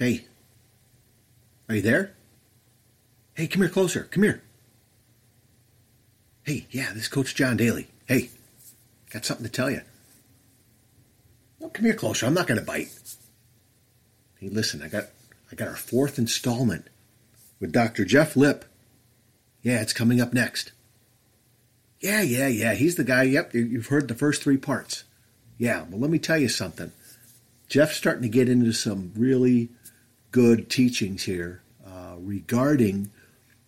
Hey. Are you there? Hey, come here closer. Come here. Hey, yeah, this is Coach John Daly. Hey, got something to tell you. No, come here closer. I'm not going to bite. Hey, listen, I got I got our fourth installment with Dr. Jeff Lip. Yeah, it's coming up next. Yeah, yeah, yeah. He's the guy. Yep, you've heard the first three parts. Yeah, well, let me tell you something. Jeff's starting to get into some really good teachings here uh, regarding,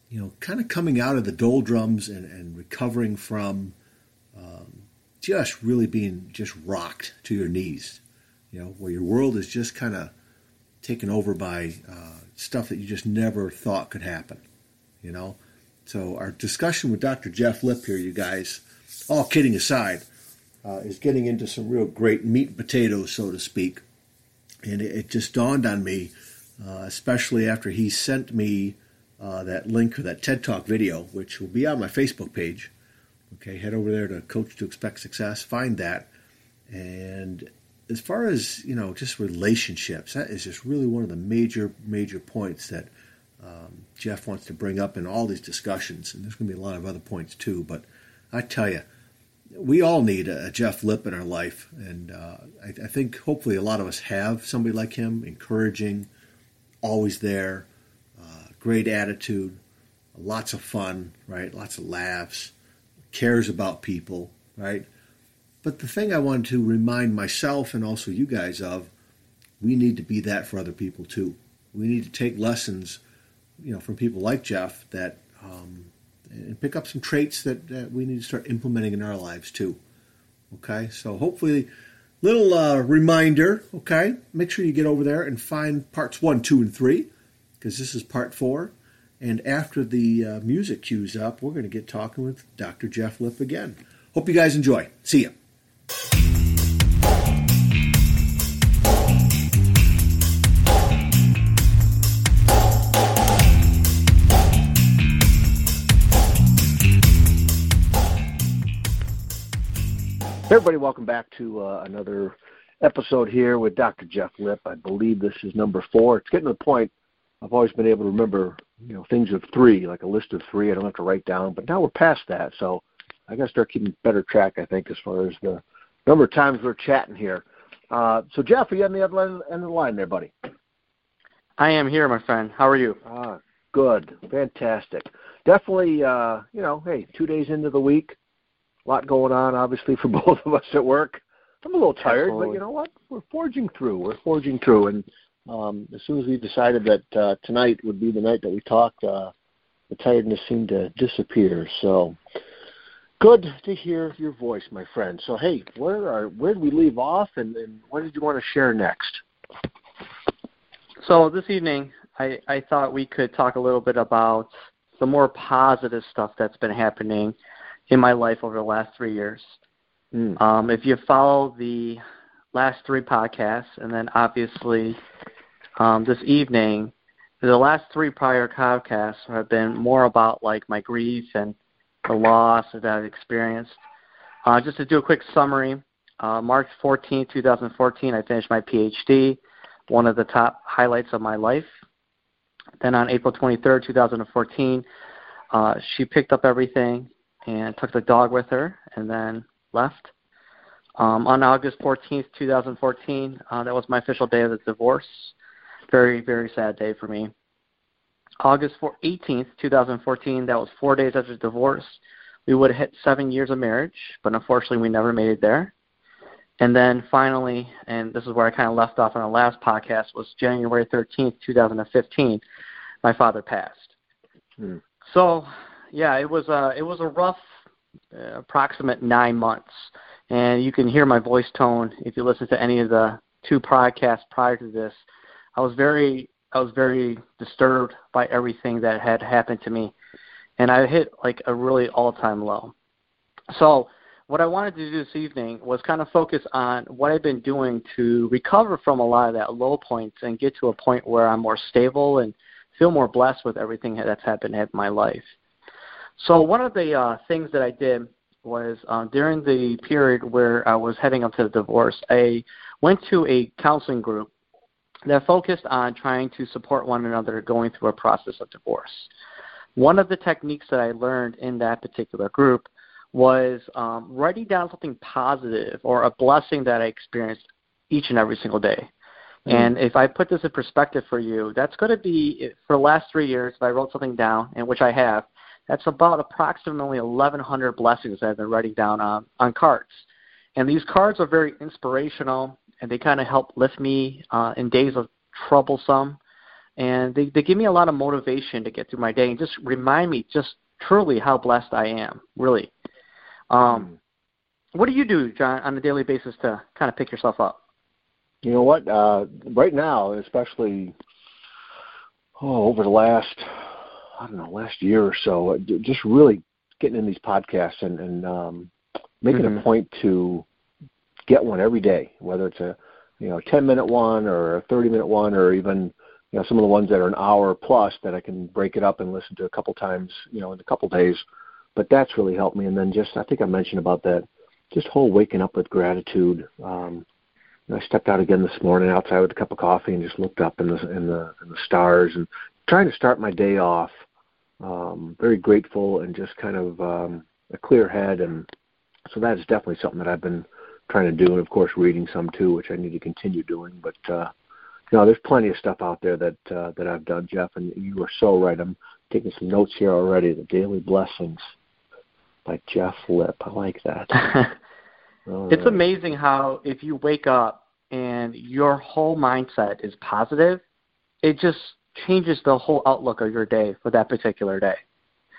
you know, kind of coming out of the doldrums and, and recovering from um, just really being just rocked to your knees, you know, where your world is just kind of taken over by uh, stuff that you just never thought could happen, you know. So our discussion with Dr. Jeff Lip here, you guys, all kidding aside, uh, is getting into some real great meat and potatoes, so to speak. And it, it just dawned on me, uh, especially after he sent me uh, that link or that TED Talk video, which will be on my Facebook page. Okay, head over there to Coach to Expect Success, find that. And as far as you know, just relationships, that is just really one of the major, major points that um, Jeff wants to bring up in all these discussions. And there's going to be a lot of other points too. But I tell you, we all need a, Jeff Lip in our life, and uh, I, I, think hopefully a lot of us have somebody like him, encouraging, always there, uh, great attitude, lots of fun, right? Lots of laughs, cares about people, right? But the thing I wanted to remind myself and also you guys of, we need to be that for other people too. We need to take lessons, you know, from people like Jeff that um, and pick up some traits that, that we need to start implementing in our lives too. Okay, so hopefully, little uh, reminder. Okay, make sure you get over there and find parts one, two, and three, because this is part four. And after the uh, music cues up, we're going to get talking with Dr. Jeff Lip again. Hope you guys enjoy. See you. Everybody, welcome back to uh, another episode here with Dr. Jeff Lip. I believe this is number four. It's getting to the point I've always been able to remember, you know, things of three, like a list of three. I don't have to write down, but now we're past that, so I got to start keeping better track. I think as far as the number of times we're chatting here. Uh, so, Jeff, are you on the other end of the line there, buddy? I am here, my friend. How are you? Ah, good, fantastic. Definitely, uh, you know, hey, two days into the week a lot going on, obviously, for both of us at work. I'm a little tired, Absolutely. but you know what? We're forging through. We're forging through. And um, as soon as we decided that uh, tonight would be the night that we talked, uh, the tiredness seemed to disappear. So good to hear your voice, my friend. So hey, where are where did we leave off, and, and what did you want to share next? So this evening, I, I thought we could talk a little bit about the more positive stuff that's been happening in my life over the last three years. Mm. Um, if you follow the last three podcasts, and then obviously um, this evening, the last three prior podcasts have been more about like my grief and the loss that I've experienced. Uh, just to do a quick summary, uh, March 14, 2014, I finished my PhD, one of the top highlights of my life. Then on April 23, 2014, uh, she picked up everything and took the dog with her and then left. Um, on August 14th, 2014, uh, that was my official day of the divorce. Very, very sad day for me. August 18th, 2014, that was four days after the divorce. We would have hit seven years of marriage, but unfortunately, we never made it there. And then finally, and this is where I kind of left off on the last podcast, was January 13th, 2015. My father passed. Hmm. So yeah, it was a it was a rough uh, approximate nine months, and you can hear my voice tone if you listen to any of the two podcasts prior to this. I was very I was very disturbed by everything that had happened to me, and I hit like a really all time low. So what I wanted to do this evening was kind of focus on what I've been doing to recover from a lot of that low points and get to a point where I'm more stable and feel more blessed with everything that's happened in my life. So one of the uh, things that I did was uh, during the period where I was heading up to the divorce, I went to a counseling group that focused on trying to support one another going through a process of divorce. One of the techniques that I learned in that particular group was um, writing down something positive or a blessing that I experienced each and every single day. Mm-hmm. And if I put this in perspective for you, that's going to be for the last three years. If I wrote something down, and which I have, that's about approximately 1,100 blessings that I've been writing down on on cards. And these cards are very inspirational, and they kind of help lift me uh, in days of troublesome. And they, they give me a lot of motivation to get through my day and just remind me just truly how blessed I am, really. Um, what do you do, John, on a daily basis to kind of pick yourself up? You know what? Uh, right now, especially oh, over the last I don't know last year or so, just really getting in these podcasts and, and um, making mm-hmm. a point to get one every day, whether it's a you know 10 minute one or a 30 minute one or even you know some of the ones that are an hour plus that I can break it up and listen to a couple times you know in a couple days. But that's really helped me. And then just I think I mentioned about that just whole waking up with gratitude. Um, I stepped out again this morning outside with a cup of coffee and just looked up in the in the in the stars and trying to start my day off um, very grateful and just kind of um, a clear head. And so that is definitely something that I've been trying to do. And of course reading some too which I need to continue doing. But uh, you know there's plenty of stuff out there that uh, that I've done Jeff and you are so right. I'm taking some notes here already. The daily blessings by Jeff Lip. I like that. It's right. amazing how if you wake up and your whole mindset is positive, it just changes the whole outlook of your day for that particular day.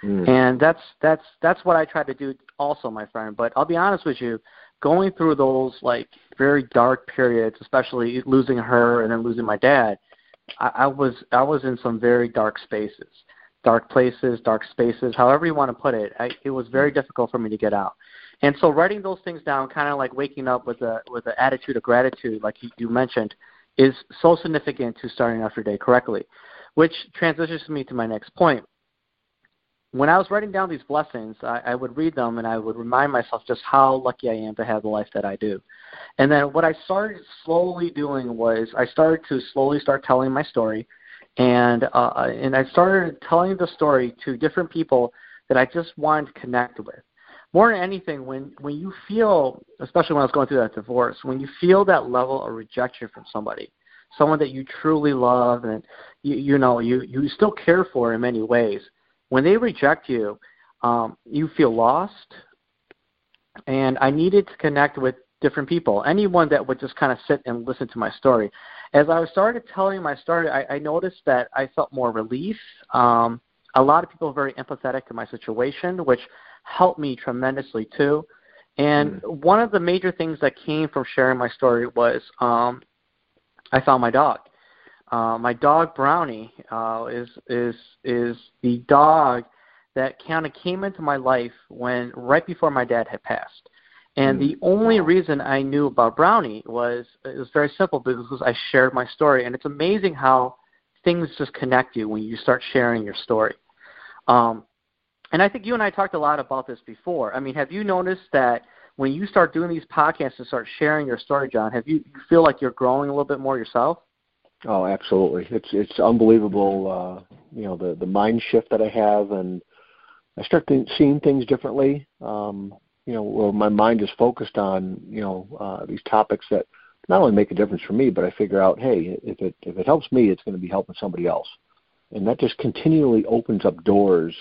Mm. And that's that's that's what I try to do also, my friend. But I'll be honest with you, going through those like very dark periods, especially losing her and then losing my dad, I, I was I was in some very dark spaces, dark places, dark spaces, however you want to put it. I, it was very difficult for me to get out. And so writing those things down, kind of like waking up with a with an attitude of gratitude, like you, you mentioned, is so significant to starting off your day correctly. Which transitions me to my next point. When I was writing down these blessings, I, I would read them and I would remind myself just how lucky I am to have the life that I do. And then what I started slowly doing was I started to slowly start telling my story, and uh, and I started telling the story to different people that I just wanted to connect with more than anything, when when you feel, especially when I was going through that divorce, when you feel that level of rejection from somebody, someone that you truly love and you you know you you still care for in many ways, when they reject you, um, you feel lost. And I needed to connect with different people, anyone that would just kind of sit and listen to my story. As I started telling my story, I, I noticed that I felt more relief. Um, a lot of people were very empathetic to my situation, which helped me tremendously too. And mm. one of the major things that came from sharing my story was um, I found my dog. Uh, my dog Brownie uh, is is is the dog that kind of came into my life when right before my dad had passed. And mm. the only reason I knew about Brownie was it was very simple because I shared my story, and it's amazing how things just connect you when you start sharing your story. Um, and I think you and I talked a lot about this before. I mean, have you noticed that when you start doing these podcasts and start sharing your story, John, have you, you feel like you're growing a little bit more yourself? Oh, absolutely. It's it's unbelievable. Uh, you know, the the mind shift that I have, and I start th- seeing things differently. Um, you know, where my mind is focused on you know uh, these topics that not only make a difference for me, but I figure out, hey, if it if it helps me, it's going to be helping somebody else, and that just continually opens up doors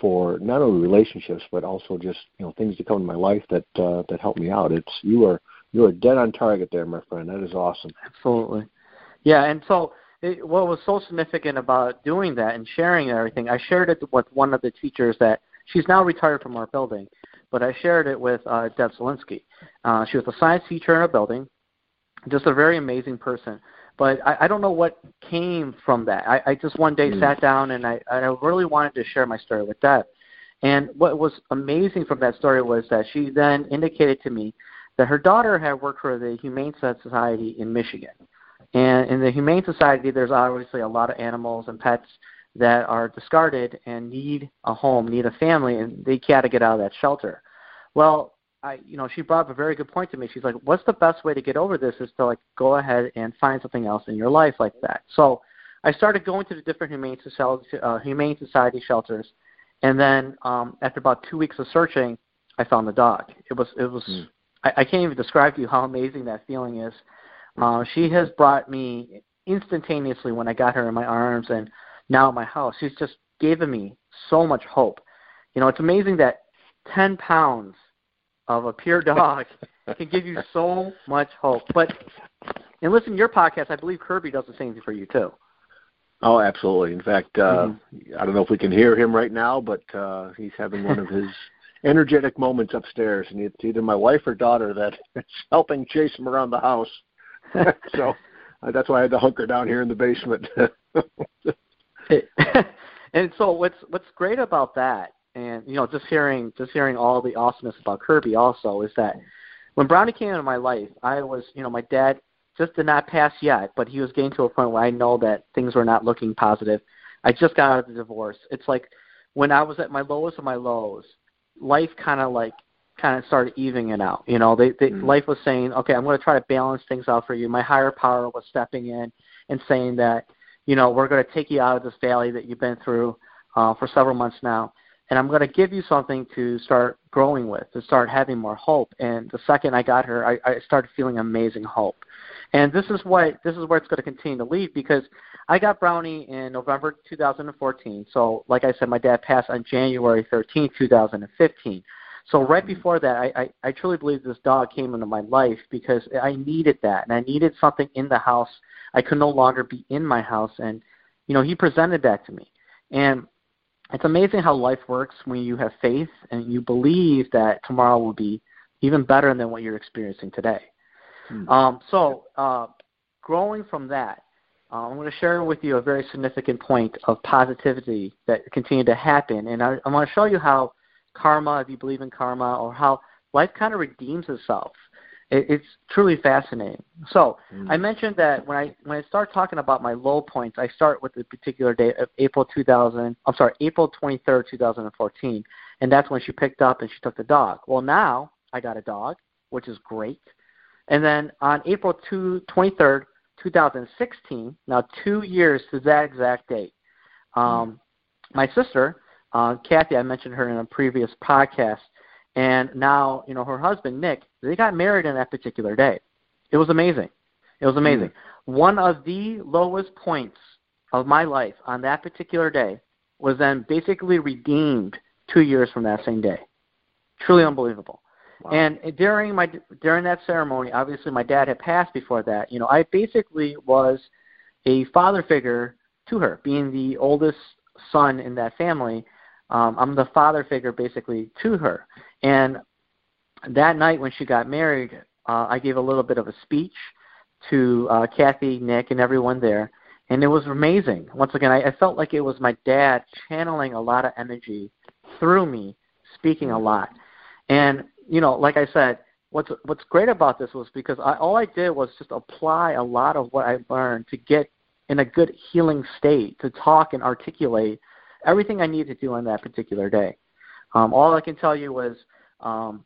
for not only relationships but also just you know things that come in my life that uh, that help me out. It's you are you are dead on target there, my friend. That is awesome. Absolutely, yeah. And so it, what was so significant about doing that and sharing everything, I shared it with one of the teachers that she's now retired from our building, but I shared it with uh, Deb Zelinsky. Uh, she was a science teacher in our building, just a very amazing person. But I, I don't know what came from that. I, I just one day mm. sat down and I, I really wanted to share my story with Deb. And what was amazing from that story was that she then indicated to me that her daughter had worked for the Humane Society in Michigan. And in the Humane Society, there's obviously a lot of animals and pets that are discarded and need a home, need a family, and they got to get out of that shelter. Well, I, you know, she brought up a very good point to me. She's like, "What's the best way to get over this? Is to like go ahead and find something else in your life like that." So, I started going to the different humane society, uh, humane society shelters, and then um, after about two weeks of searching, I found the dog. It was it was mm. I, I can't even describe to you how amazing that feeling is. Uh, she has brought me instantaneously when I got her in my arms and now at my house. She's just given me so much hope. You know, it's amazing that 10 pounds of a pure dog can give you so much hope. But and listen to your podcast, I believe Kirby does the same thing for you too. Oh, absolutely. In fact, uh, mm-hmm. I don't know if we can hear him right now, but uh, he's having one of his energetic moments upstairs, and it's either my wife or daughter that is helping chase him around the house. so uh, that's why I had to hunker down here in the basement. and so what's what's great about that, and you know, just hearing just hearing all the awesomeness about Kirby also is that when Brownie came into my life, I was you know my dad just did not pass yet, but he was getting to a point where I know that things were not looking positive. I just got out of the divorce. It's like when I was at my lowest of my lows, life kind of like kind of started evening it out. You know, they, they mm-hmm. life was saying, okay, I'm going to try to balance things out for you. My higher power was stepping in and saying that, you know, we're going to take you out of this valley that you've been through uh, for several months now, and I'm going to give you something to start growing with, to start having more hope. And the second I got her, I, I started feeling amazing hope. And this is what this is where it's going to continue to lead because I got Brownie in November 2014. So, like I said, my dad passed on January 13, 2015. So right before that, I, I, I truly believe this dog came into my life because I needed that, and I needed something in the house. I could no longer be in my house, and you know he presented that to me. And it's amazing how life works when you have faith and you believe that tomorrow will be even better than what you're experiencing today. Hmm. Um, so, uh, growing from that, uh, I'm going to share with you a very significant point of positivity that continued to happen, and I, I want to show you how karma, if you believe in karma, or how life kind of redeems itself. It, it's truly fascinating. So mm. I mentioned that when I when I start talking about my low points, I start with the particular date of April 2000. I'm sorry, April 23rd, 2014, and that's when she picked up and she took the dog. Well, now I got a dog, which is great. And then on April 2, 23rd, 2016, now two years to that exact date, um, mm. my sister uh, Kathy, I mentioned her in a previous podcast, and now you know her husband Nick. They got married on that particular day. It was amazing. It was amazing. Mm. One of the lowest points of my life on that particular day was then basically redeemed two years from that same day. Truly unbelievable. Wow. And during my during that ceremony, obviously my dad had passed before that. You know, I basically was a father figure to her, being the oldest son in that family um, I'm the father figure basically to her. And that night when she got married, uh, I gave a little bit of a speech to uh, Kathy, Nick, and everyone there, and it was amazing. Once again, I, I felt like it was my dad channeling a lot of energy through me, speaking a lot. And you know, like I said, what's what's great about this was because I, all I did was just apply a lot of what I learned to get in a good healing state to talk and articulate everything I needed to do on that particular day. Um, all I can tell you was um,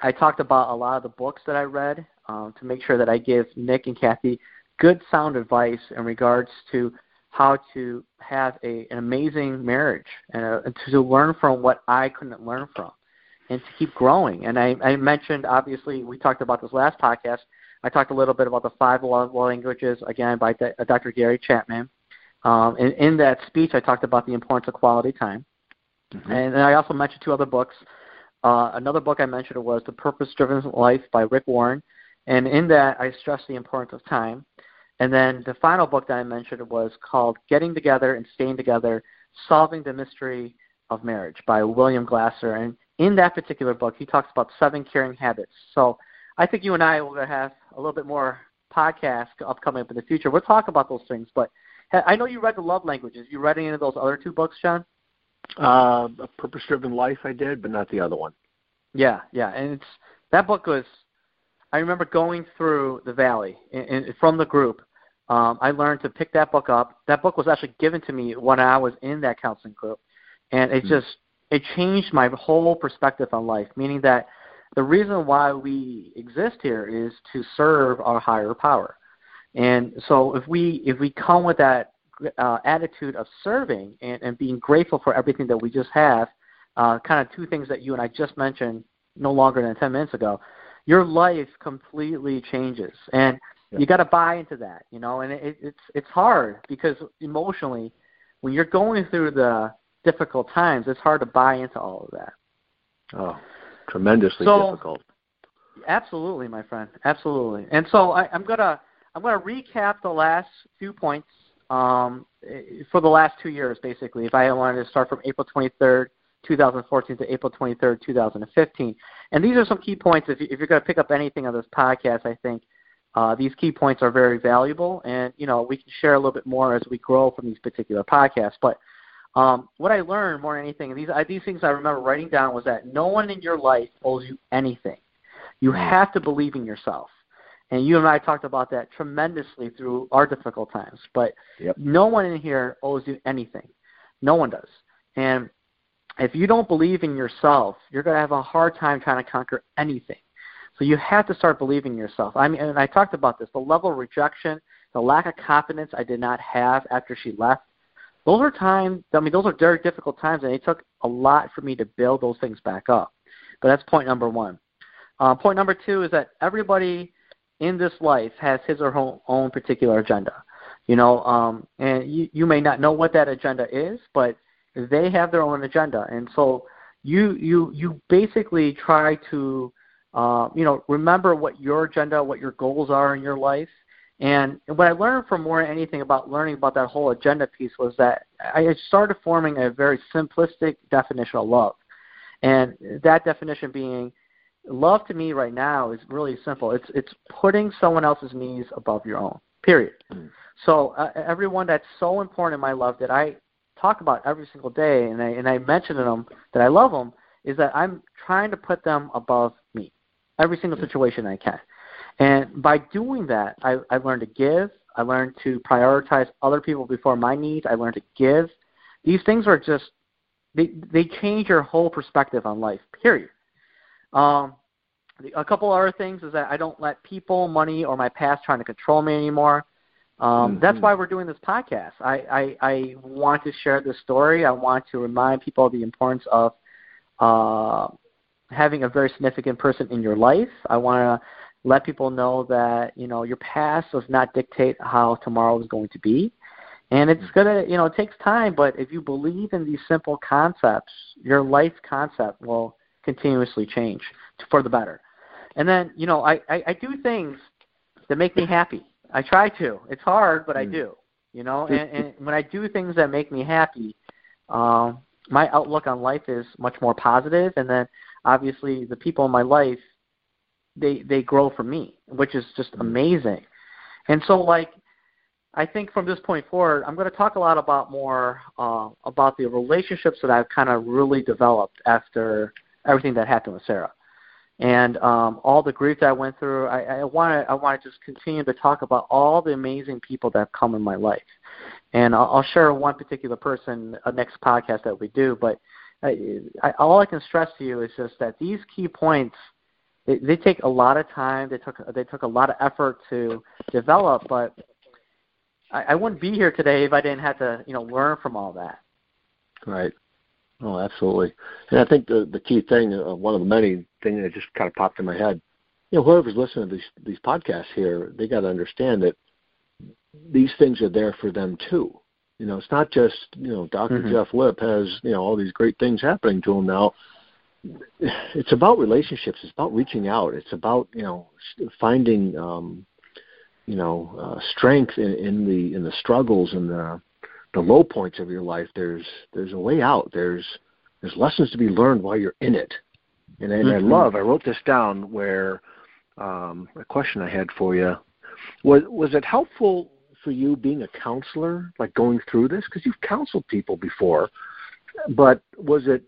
I talked about a lot of the books that I read um, to make sure that I give Nick and Kathy good sound advice in regards to how to have a, an amazing marriage and, uh, and to learn from what I couldn't learn from and to keep growing. And I, I mentioned, obviously, we talked about this last podcast. I talked a little bit about the five love languages, again, by Dr. Gary Chapman. Um, and in that speech, I talked about the importance of quality time. Mm-hmm. And, and I also mentioned two other books. Uh, another book I mentioned was The Purpose Driven Life by Rick Warren. And in that, I stress the importance of time. And then the final book that I mentioned was called Getting Together and Staying Together Solving the Mystery of Marriage by William Glasser. And in that particular book, he talks about seven caring habits. So I think you and I will have a little bit more podcast upcoming up in the future. We'll talk about those things. But I know you read the love languages. You read any of those other two books, John? Uh, a Purpose Driven Life, I did, but not the other one. Yeah, yeah, and it's that book was. I remember going through the valley and, and from the group. Um, I learned to pick that book up. That book was actually given to me when I was in that counseling group, and it mm-hmm. just it changed my whole perspective on life. Meaning that the reason why we exist here is to serve our higher power. And so if we if we come with that uh, attitude of serving and, and being grateful for everything that we just have, uh, kind of two things that you and I just mentioned no longer than 10 minutes ago, your life completely changes. And yeah. you got to buy into that, you know, and it, it's, it's hard because emotionally, when you're going through the difficult times, it's hard to buy into all of that. Oh, tremendously so, difficult. Absolutely, my friend. Absolutely. And so I, I'm gonna I'm gonna recap the last few points um, for the last two years, basically. If I wanted to start from April 23rd, 2014 to April 23rd, 2015. And these are some key points. If, you, if you're going to pick up anything on this podcast, I think uh, these key points are very valuable. And, you know, we can share a little bit more as we grow from these particular podcasts. But um, what I learned more than anything, these, I, these things I remember writing down, was that no one in your life owes you anything. You have to believe in yourself. And you and I talked about that tremendously through our difficult times. But yep. no one in here owes you anything. No one does. And if you don't believe in yourself, you're going to have a hard time trying to conquer anything. So you have to start believing in yourself. I mean, and I talked about this. The level of rejection, the lack of confidence I did not have after she left. Those are times. I mean, those are very difficult times, and it took a lot for me to build those things back up. But that's point number one. Uh, point number two is that everybody in this life has his or her own particular agenda. You know, um, and you, you may not know what that agenda is, but they have their own agenda, and so you you you basically try to uh, you know remember what your agenda, what your goals are in your life. And what I learned from more than anything about learning about that whole agenda piece was that I started forming a very simplistic definition of love. And that definition being love to me right now is really simple. It's it's putting someone else's needs above your own. Period. Mm. So uh, everyone that's so important in my love that I talk about every single day, and I and I mention to them that I love them, is that I'm trying to put them above me, every single situation I can. And by doing that, I, I learned to give. I learned to prioritize other people before my needs. I learned to give. These things are just they they change your whole perspective on life. Period. Um, a couple other things is that I don't let people, money, or my past trying to control me anymore. Um, mm-hmm. That's why we're doing this podcast. I, I, I want to share this story. I want to remind people of the importance of uh, having a very significant person in your life. I want to let people know that you know your past does not dictate how tomorrow is going to be, and it's mm-hmm. gonna you know it takes time. But if you believe in these simple concepts, your life concept will continuously change for the better. And then you know I, I, I do things that make me happy. I try to. It's hard, but I mm. do. You know, and, and when I do things that make me happy, um, my outlook on life is much more positive. and then obviously the people in my life, they they grow from me, which is just mm. amazing. And so, like, I think from this point forward, I'm going to talk a lot about more uh, about the relationships that I've kind of really developed after everything that happened with Sarah and um, all the grief that I went through. I, want to I want to just continue to talk about all the amazing people that have come in my life, and I'll, I'll share one particular person uh, next podcast that we do. But I, I, all I can stress to you is just that these key points they, they take a lot of time. They took they took a lot of effort to develop, but I, I wouldn't be here today if I didn't have to you know learn from all that. Right. Oh, absolutely. And I think the the key thing, uh, one of the many things that just kind of popped in my head, you know, whoever's listening to these these podcasts here, they got to understand that these things are there for them too. You know, it's not just you know doctor mm-hmm. Jeff Lip has you know all these great things happening to him now. It's about relationships. It's about reaching out. It's about you know finding um, you know uh, strength in, in the in the struggles and the the low points of your life, there's there's a way out. There's there's lessons to be learned while you're in it. And, and mm-hmm. I love. I wrote this down where um, a question I had for you was was it helpful for you being a counselor, like going through this because you've counseled people before, but was it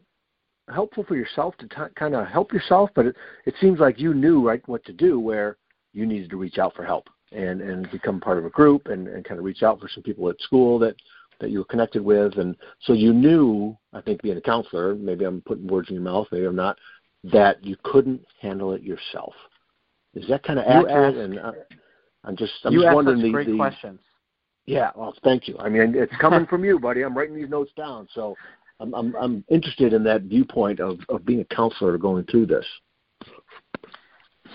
helpful for yourself to t- kind of help yourself? But it, it seems like you knew right what to do where you needed to reach out for help and and become part of a group and, and kind of reach out for some people at school that that you were connected with, and so you knew. I think being a counselor, maybe I'm putting words in your mouth, maybe I'm not. that you couldn't handle it yourself. Is that kind of accurate? and uh, I'm just I'm you just wondering the, great the questions. Yeah, well, thank you. I mean, it's coming from you, buddy. I'm writing these notes down, so I'm I'm, I'm interested in that viewpoint of of being a counselor going through this.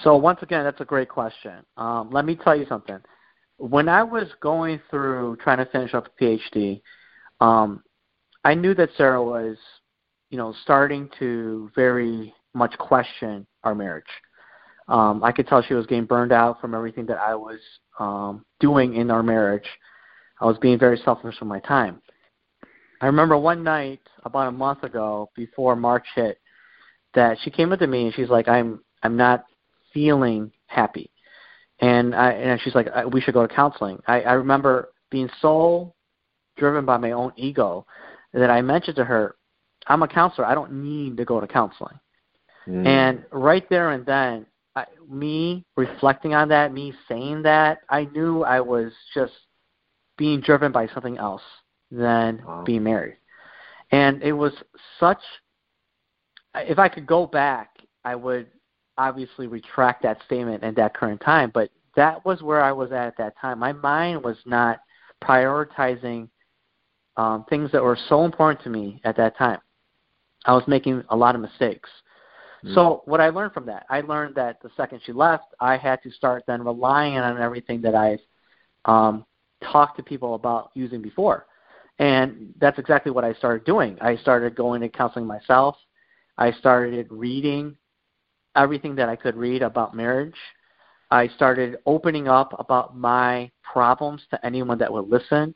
So once again, that's a great question. Um, let me tell you something. When I was going through trying to finish up a PhD, um, I knew that Sarah was, you know, starting to very much question our marriage. Um, I could tell she was getting burned out from everything that I was um, doing in our marriage. I was being very selfish with my time. I remember one night about a month ago, before March hit, that she came up to me and she's like, "I'm I'm not feeling happy," and I and she's like, "We should go to counseling." I, I remember being so driven by my own ego that I mentioned to her, "I'm a counselor. I don't need to go to counseling." Mm. And right there and then, I, me reflecting on that, me saying that, I knew I was just being driven by something else than wow. being married. And it was such if I could go back, I would obviously retract that statement at that current time, but that was where I was at at that time. My mind was not prioritizing um, things that were so important to me at that time. I was making a lot of mistakes. Mm. So what I learned from that, I learned that the second she left, I had to start then relying on everything that I've um, talked to people about using before. And that's exactly what I started doing. I started going to counseling myself. I started reading everything that I could read about marriage. I started opening up about my problems to anyone that would listen.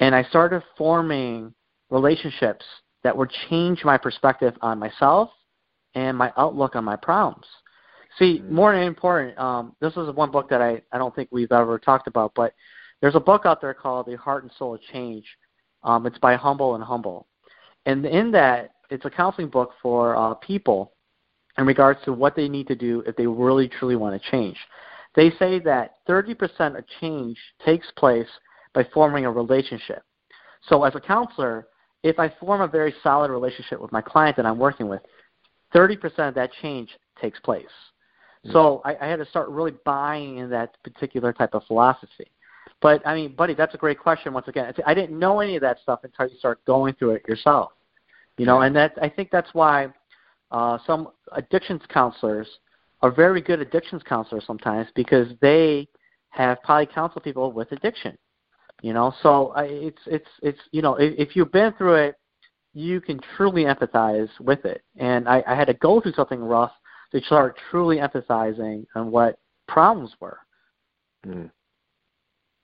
And I started forming relationships that would change my perspective on myself and my outlook on my problems. See, mm-hmm. more important, um, this is one book that I, I don't think we've ever talked about, but there's a book out there called The Heart and Soul of Change. Um, it's by Humble and Humble. And in that, it's a counseling book for uh, people in regards to what they need to do if they really truly want to change. They say that 30% of change takes place by forming a relationship. So as a counselor, if I form a very solid relationship with my client that I'm working with, 30% of that change takes place. Mm-hmm. So I, I had to start really buying in that particular type of philosophy. But I mean, buddy, that's a great question. Once again, I didn't know any of that stuff until you start going through it yourself. You know, and that I think that's why uh, some addictions counselors are very good addictions counselors sometimes because they have probably counseled people with addiction. You know, so I, it's it's it's you know if, if you've been through it, you can truly empathize with it. And I, I had to go through something rough to start truly empathizing on what problems were. Mm.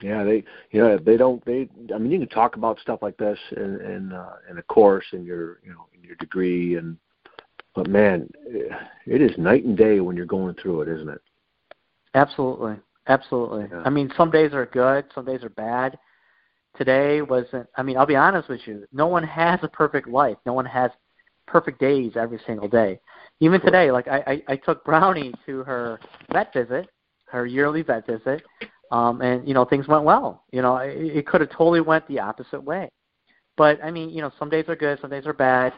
Yeah, they you know they don't they I mean you can talk about stuff like this in in uh, in a course in your you know in your degree and but man it is night and day when you're going through it, isn't it? Absolutely. Absolutely. Yeah. I mean some days are good, some days are bad. Today wasn't I mean I'll be honest with you, no one has a perfect life. No one has perfect days every single day. Even today like I I, I took Brownie to her vet visit, her yearly vet visit um, and you know things went well. You know, it, it could have totally went the opposite way. But I mean, you know, some days are good, some days are bad.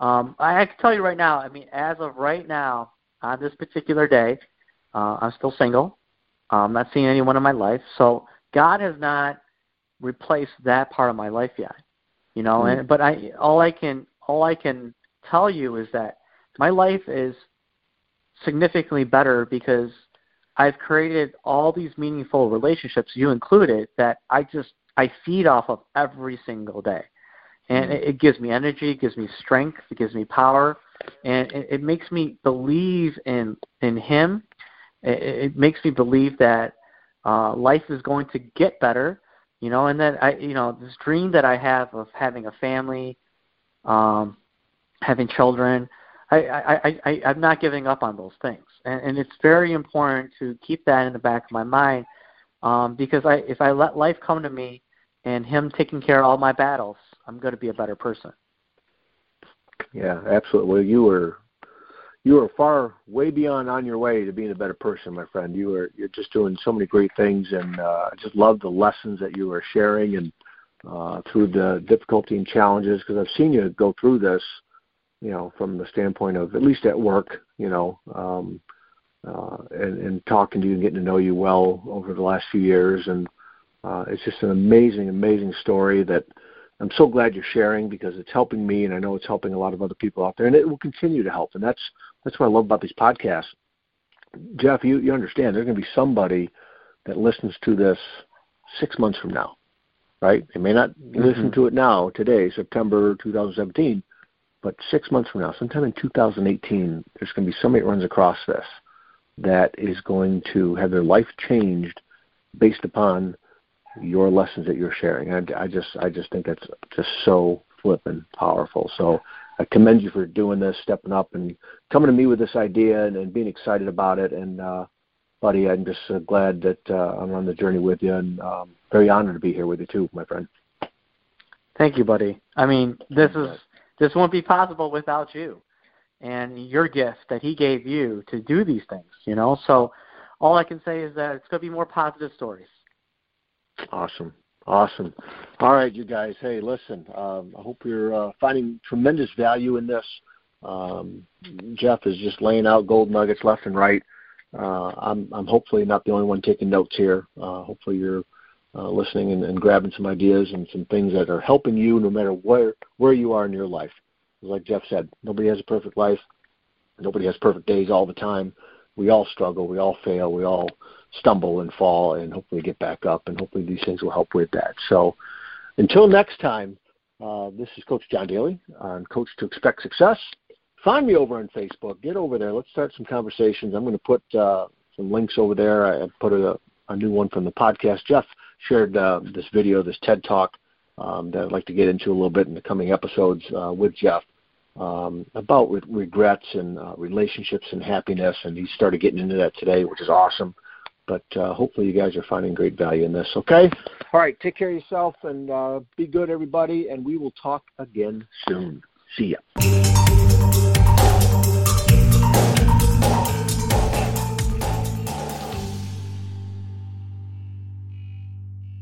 Um, I, I can tell you right now. I mean, as of right now, on this particular day, uh, I'm still single. I'm not seeing anyone in my life, so God has not replaced that part of my life yet. You know, mm. and but I all I can all I can tell you is that my life is significantly better because I've created all these meaningful relationships, you included, that I just I feed off of every single day, and it, it gives me energy, it gives me strength, it gives me power, and it, it makes me believe in in Him. It, it makes me believe that uh, life is going to get better, you know, and that I, you know, this dream that I have of having a family, um, having children. I, I, I, I'm not giving up on those things and, and it's very important to keep that in the back of my mind um, because I, if I let life come to me and Him taking care of all my battles, I'm going to be a better person. Yeah, absolutely. Well, you were you were far way beyond on your way to being a better person, my friend. You were you're just doing so many great things, and uh, I just love the lessons that you are sharing and uh, through the difficulty and challenges because I've seen you go through this you know, from the standpoint of at least at work, you know, um, uh, and, and talking to you and getting to know you well over the last few years. And uh, it's just an amazing, amazing story that I'm so glad you're sharing because it's helping me, and I know it's helping a lot of other people out there, and it will continue to help. And that's that's what I love about these podcasts. Jeff, you you understand there's going to be somebody that listens to this six months from now, right? They may not mm-hmm. listen to it now, today, September 2017, but six months from now, sometime in 2018, there's going to be somebody that runs across this that is going to have their life changed based upon your lessons that you're sharing. I, I just I just think that's just so flippin' powerful. So I commend you for doing this, stepping up, and coming to me with this idea and, and being excited about it. And uh, buddy, I'm just uh, glad that uh, I'm on the journey with you, and um, very honored to be here with you too, my friend. Thank you, buddy. I mean, this is this won't be possible without you and your gift that he gave you to do these things. You know, so all I can say is that it's going to be more positive stories. Awesome. Awesome. All right, you guys. Hey, listen. Um, I hope you're uh, finding tremendous value in this. Um, Jeff is just laying out gold nuggets left and right. Uh, I'm, I'm hopefully not the only one taking notes here. Uh, hopefully, you're uh, listening and, and grabbing some ideas and some things that are helping you, no matter where where you are in your life. Like Jeff said, nobody has a perfect life. Nobody has perfect days all the time. We all struggle. We all fail. We all stumble and fall and hopefully get back up. And hopefully these things will help with that. So until next time, uh, this is Coach John Daly on Coach to Expect Success. Find me over on Facebook. Get over there. Let's start some conversations. I'm going to put uh, some links over there. I put a, a new one from the podcast. Jeff shared uh, this video, this TED Talk um, that I'd like to get into a little bit in the coming episodes uh, with Jeff um, about re- regrets and uh, relationships and happiness. And he started getting into that today, which is awesome. But uh, hopefully, you guys are finding great value in this. Okay. All right. Take care of yourself and uh, be good, everybody. And we will talk again soon. See ya.